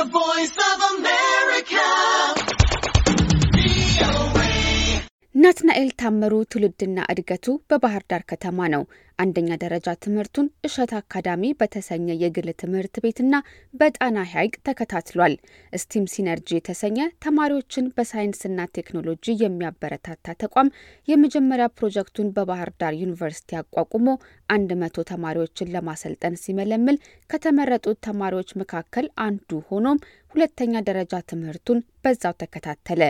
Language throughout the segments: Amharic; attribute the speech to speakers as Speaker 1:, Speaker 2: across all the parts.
Speaker 1: The Voice
Speaker 2: ናትናኤል ታምሩ ትውልድና እድገቱ በባህር ዳር ከተማ ነው። አንደኛ ደረጃ ትምህርቱን እሸት አካዳሚ በተሰኘ የግል ትምህርት ቤትና በጣና ሐይቅ ተከታትሏል። STEM Synergy የተሰኘ ተማሪዎችን በሳይንስና ቴክኖሎጂ የሚያበረታታ ተቋም የመጀመሪያ ፕሮጀክቱን በባህር ዳር ዩኒቨርሲቲ አቋቁሞ አንድ መቶ ተማሪዎችን ለማሰልጠን ሲመለምል ከተመረጡት ተማሪዎች መካከል አንዱ ሆኖም ሁለተኛ ደረጃ ትምህርቱን በዛው ተከታተለ።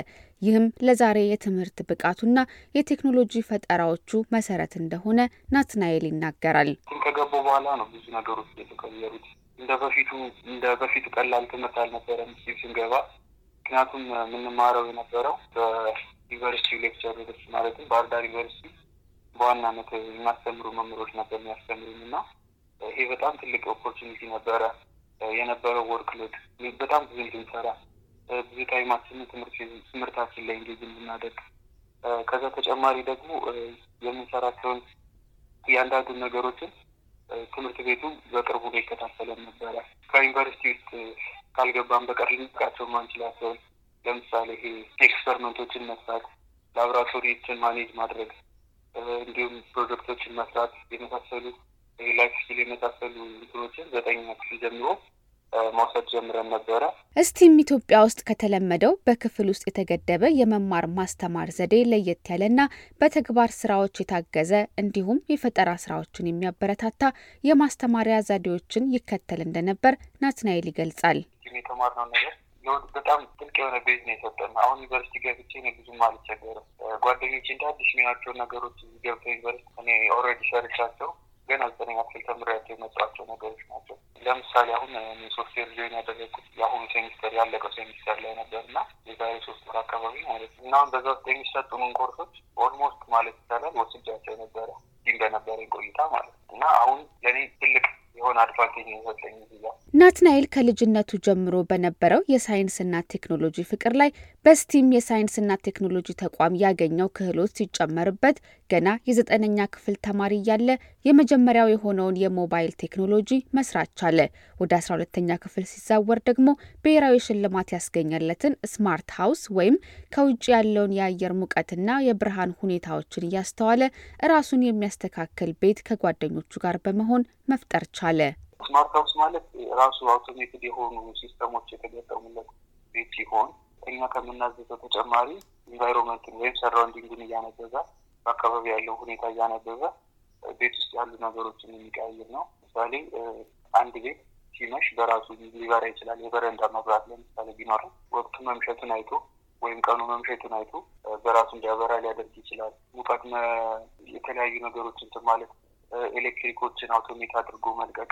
Speaker 2: ይህም ለዛሬ የትምህርት ብቃቱና የቴክኖሎጂ ፈጠራዎቹ መሰረት እንደሆነ ናትናኤል ይናገራል።
Speaker 3: ከገቡ በኋላ ነው ብዙ ነገሮች የተቀየሩት። እንደ በፊቱ እንደ በፊቱ ቀላል ትምህርት አልነበረም ስንገባ። ምክንያቱም የምንማረው የነበረው በዩኒቨርሲቲ ሌክቸሮች ማለትም ባህር ዳር ዩኒቨርሲቲ በዋናነት የሚያስተምሩ መምህሮች ነበር የሚያስተምሩን እና ይሄ በጣም ትልቅ opportunity ነበረ። የነበረው workload በጣም ብዙ እንድንሰራ ብዙ time አችንን ትምህርታችን ላይ engage እንድናደርግ ከዛ ተጨማሪ ደግሞ የምንሰራቸውን እያንዳንዱን ነገሮችን ትምህርት ቤቱ በቅርቡ ላይ ይከታተለን ነበረ። ከዩኒቨርሲቲ ውስጥ ካልገባን በቀር ልናውቃቸው ማንችላቸውን ለምሳሌ ይሄ experiment ኦችን መስራት፣ ላቦራቶሪዎችን manage ማድረግ እንዲሁም ፕሮጀክቶችን መስራት የመሳሰሉ life skill የመሳሰሉ እንትኖችን ዘጠኛ ክፍል ጀምሮ መውሰድ ጀምረን ነበረ።
Speaker 2: STEM ኢትዮጵያ ውስጥ ከተለመደው በክፍል ውስጥ የተገደበ የመማር ማስተማር ዘዴ ለየት ያለና በተግባር ስራዎች የታገዘ እንዲሁም የፈጠራ ስራዎችን የሚያበረታታ የማስተማሪያ ዘዴዎችን ይከተል እንደነበር ናትናኤል ይገልጻል።
Speaker 3: የተማርነው ነገር በጣም ጥልቅ የሆነ base ነው የሰጠን። አሁን ዩኒቨርሲቲ ገብቼ እኔ ብዙም አልቸገርም። ጓደኞቼ እንደ አዲስ የሚያዩዋቸው ነገሮች ገብተው ዩኒቨርሲቲ እኔ already ሰርቻቸው ገና ዘጠነኛ ክፍል ተምሬያቸው የመጣቸው ነገሮች ናቸው። ለምሳሌ አሁን software join ያደረግኩት የአሁኑ ሴሚስተር ያለቀው ሴሚስተር ላይ ነበር እና የዛሬ ሶስት ወር አካባቢ ማለት ነው። እና በዛ ውስጥ የሚሰጡንን ኮርሶች almost ማለት ይቻላል ወስጃቸው ነበረ በነበረኝ ቆይታ ማለት ነው። እና አሁን ለእኔ ትልቅ የሆነ advantage የሰጠኝ ያ
Speaker 2: ናትናኤል ከልጅነቱ ጀምሮ በነበረው የሳይንስና ቴክኖሎጂ ፍቅር ላይ በ STEM የሳይንስና ቴክኖሎጂ ተቋም ያገኘው ክህሎት ሲጨመርበት ገና የዘጠነኛ ክፍል ተማሪ እያለ የመጀመሪያው የሆነውን የሞባይል ቴክኖሎጂ መስራት ቻለ። ወደ አስራ ሁለተኛ ክፍል ሲዛወር ደግሞ ብሔራዊ ሽልማት ያስገኘለትን smart house ወይም ከውጭ ያለውን የአየር ሙቀትና የብርሃን ሁኔታዎችን እያስተዋለ ራሱን የሚያስተካክል ቤት ከጓደኞቹ ጋር በመሆን መፍጠር ቻለ።
Speaker 3: smart house ማለት ራሱ automated የሆኑ system ኦች የተገጠሙለት ቤት ሲሆን እኛ ከምናዘዘው ተጨማሪ environment ን ወይም surrounding ኡን እያነበበ በአካባቢ ያለው ሁኔታ እያነበበ ቤት ውስጥ ያሉ ነገሮችን የሚቀያይር ነው። ምሳሌ አንድ ቤት ሲመሽ በራሱ ሊበራ ይችላል። የበረንዳ መብራት ለምሳሌ ቢኖር ወቅቱ መምሸቱን አይቶ ወይም ቀኑ መምሸቱን አይቶ በራሱ እንዲያበራ ሊያደርግ ይችላል። ሙቀት የተለያዩ ነገሮችን ማለት ኤሌክትሪኮችን አውቶሜት አድርጎ መልቀቅ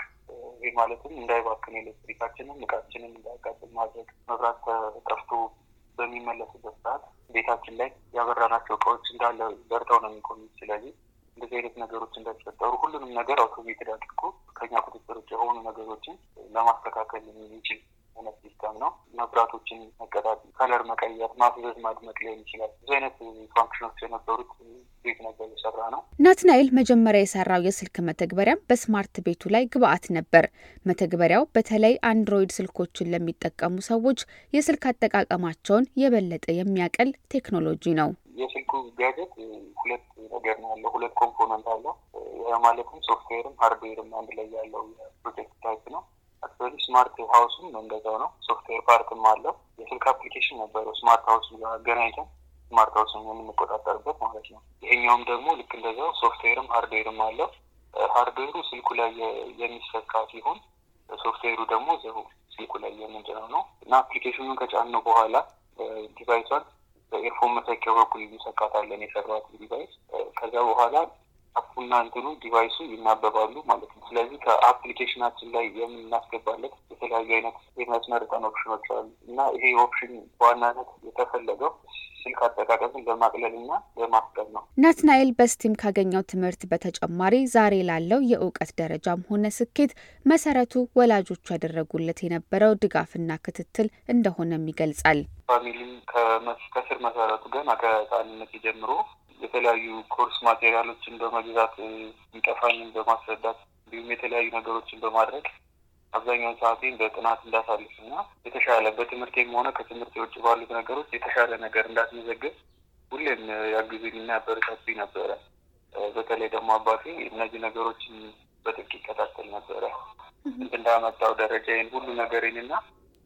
Speaker 3: ይህ ማለትም እንዳይባክን ኤሌክትሪካችንን እቃችንን እንዳያቃጥል ማድረግ መብራት ጠፍቶ በሚመለስበት ሰዓት ቤታችን ላይ ያበራናቸው እቃዎች እንዳለ በርተው ነው የሚቆዩት። ስለዚህ እንደዚህ አይነት ነገሮች እንዳይፈጠሩ ሁሉንም ነገር አውቶሜትድ አድርጎ ከኛ ቁጥጥር የሆኑ ነገሮችን ለማስተካከል የሚችል አይነት system ነው። መብራቶችን መቀጣት፣ color መቀየር፣ ማፍዘዝ፣ ማድመቅ ሊሆን ይችላል። ብዙ አይነት function ኦች የነበሩት ቤት ነበር የሰራነው።
Speaker 2: ናትናኤል መጀመሪያ የሰራው የስልክ መተግበሪያም በ smart ቤቱ ላይ ግብአት ነበር። መተግበሪያው በተለይ አንድሮይድ ስልኮችን ለሚጠቀሙ ሰዎች የስልክ አጠቃቀማቸውን የበለጠ የሚያቀል ቴክኖሎጂ ነው።
Speaker 3: የስልኩ gadget ሁለት ነገር ነው ያለው፣ ሁለት component አለው። ማለትም software ም hardware ም አንድ ላይ ያለው የፕሮጀክት type ነው። actually smart house ም እንደዛው ነው። software part ም አለው። የስልክ application ነበረው smart house አገናኝተን smart house ን የምንቆጣጠርበት ማለት ነው። ይሄኛውም ደግሞ ልክ እንደዛው software ም hardware ም አለው። hardware ኡ ስልኩ ላይ የሚሰካ ሲሆን ሶፍትዌሩ ደግሞ እዚያው ስልኩ ላይ የምንጭነው ነው እና application ኡን ከጫነው በኋላ device ኧዋን በ earphone መሰኪያ በኩል እንሰካታለን የሰራት device ከዛ በኋላ app ኡና እንትኑ device ኡ ይናበባሉ ማለት ነው። ስለዚህ ከ application አችን ላይ የምናስገባለት የተለያዩ አይነት የሚያስመርጠን ኦፕሽኖች አሉ እና ይሄ option በዋናነት የተፈለገው ስልክ አጠቃቀምን ለማቅለል እና ለማስቀል ነው።
Speaker 2: ናትናኤል በ STEM ካገኘው ትምህርት በተጨማሪ ዛሬ ላለው የእውቀት ደረጃም ሆነ ስኬት መሰረቱ ወላጆቹ ያደረጉለት የነበረው ድጋፍና ክትትል እንደሆነም ይገልጻል።
Speaker 3: family ም ከስር መሰረቱ ገና ከህፃንነት ጀምሮ የተለያዩ course material ኦችን በመግዛት የሚጠፋኝን በማስረዳት እንዲሁም የተለያዩ ነገሮችን በማድረግ አብዛኛውን ሰዓቴን በጥናት እንዳሳልፍ እና የተሻለ በትምህርቴም ሆነ ከትምህርት ውጭ ባሉት ነገሮች የተሻለ ነገር እንዳስመዘግብ ሁሌም ያግዙኝና ያበረታቱኝ ነበረ። በተለይ ደግሞ አባቴ እነዚህ ነገሮችን በጥብቅ ይከታተል ነበረ። እንዳመጣው ደረጃዬን ሁሉ ነገሬን እና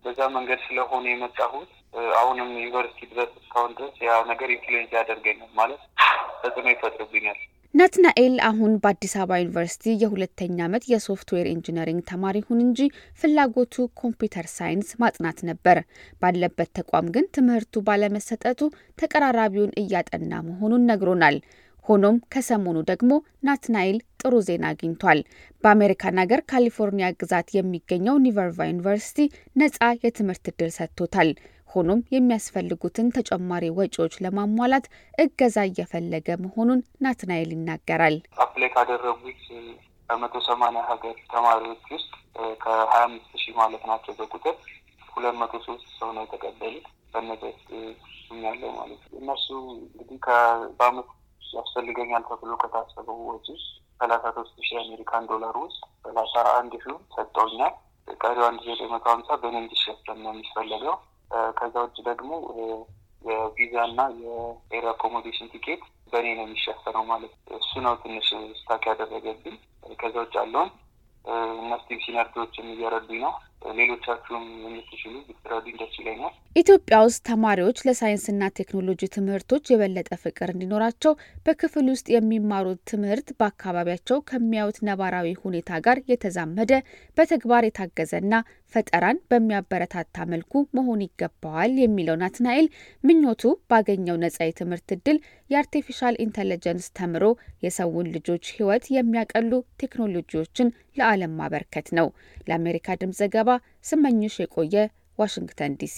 Speaker 3: በዛ መንገድ ስለሆነ የመጣሁት አሁንም ዩኒቨርሲቲ ድረስ እስካሁን ድረስ ያ ነገር influence ያደርገኛል ማለት ተጽዕኖ ይፈጥርብኛል።
Speaker 2: ናትናኤል አሁን በአዲስ አበባ ዩኒቨርሲቲ የሁለተኛ ዓመት የ software engineering ተማሪ ይሁን እንጂ ፍላጎቱ computer science ማጥናት ነበር። ባለበት ተቋም ግን ትምህርቱ ባለመሰጠቱ ተቀራራቢውን እያጠና መሆኑን ነግሮናል። ሆኖም ከሰሞኑ ደግሞ ናትናኤል ጥሩ ዜና አግኝቷል። በአሜሪካን ሀገር ካሊፎርኒያ ግዛት የሚገኘው ሚነርቫ ዩኒቨርሲቲ ነጻ የትምህርት እድል ሰጥቶታል። ሆኖም የሚያስፈልጉትን ተጨማሪ ወጪዎች ለማሟላት እገዛ እየፈለገ መሆኑን ናትናኤል ይናገራል።
Speaker 3: apply ካደረጉት ከመቶ ሰማንያ ሀገር ተማሪዎች ውስጥ ከሀያ አምስት ሺህ ማለት ናቸው በቁጥር ሁለት መቶ ሶስት ሰው ነው የተቀበሉት። በነገት ያለው ማለት ነው። እነሱ እንግዲህ በአመት ያስፈልገኛል ተብሎ ከታሰበው ወጪ ሰላሳ ሶስት ሺህ አሜሪካን ዶላር ውስጥ ሰላሳ አንድ ሺህ ሰጠውኛል። ቀሪው አንድ ዘጠኝ መቶ ሀምሳ በእኔ እንዲሸፈን ነው የሚፈለገው። ከዛ ውጭ ደግሞ የቪዛ እና የ air accommodation ቲኬት በእኔ ነው የሚሸፈነው ማለት እሱ ነው ትንሽ stuck ያደረገብኝ። ከዛ ውጭ ያለውን እነ STEM Synergy ዎችም እየረዱኝ ነው። ሌሎቻችሁም የምትችሉ ብትረዱኝ ደስ ይለኛል።
Speaker 2: ኢትዮጵያ ውስጥ ተማሪዎች ለሳይንስና ቴክኖሎጂ ትምህርቶች የበለጠ ፍቅር እንዲኖራቸው በክፍል ውስጥ የሚማሩት ትምህርት በአካባቢያቸው ከሚያዩት ነባራዊ ሁኔታ ጋር የተዛመደ በተግባር የታገዘና ፈጠራን በሚያበረታታ መልኩ መሆን ይገባዋል የሚለው ናትናኤል ምኞቱ ባገኘው ነጻ የትምህርት እድል የ artificial intelligence ተምሮ የሰውን ልጆች ሕይወት የሚያቀሉ ቴክኖሎጂዎችን ለዓለም ማበርከት ነው። ለአሜሪካ ድምፅ ዘገባ ስመኝሽ የቆየ ዋሽንግተን ዲሲ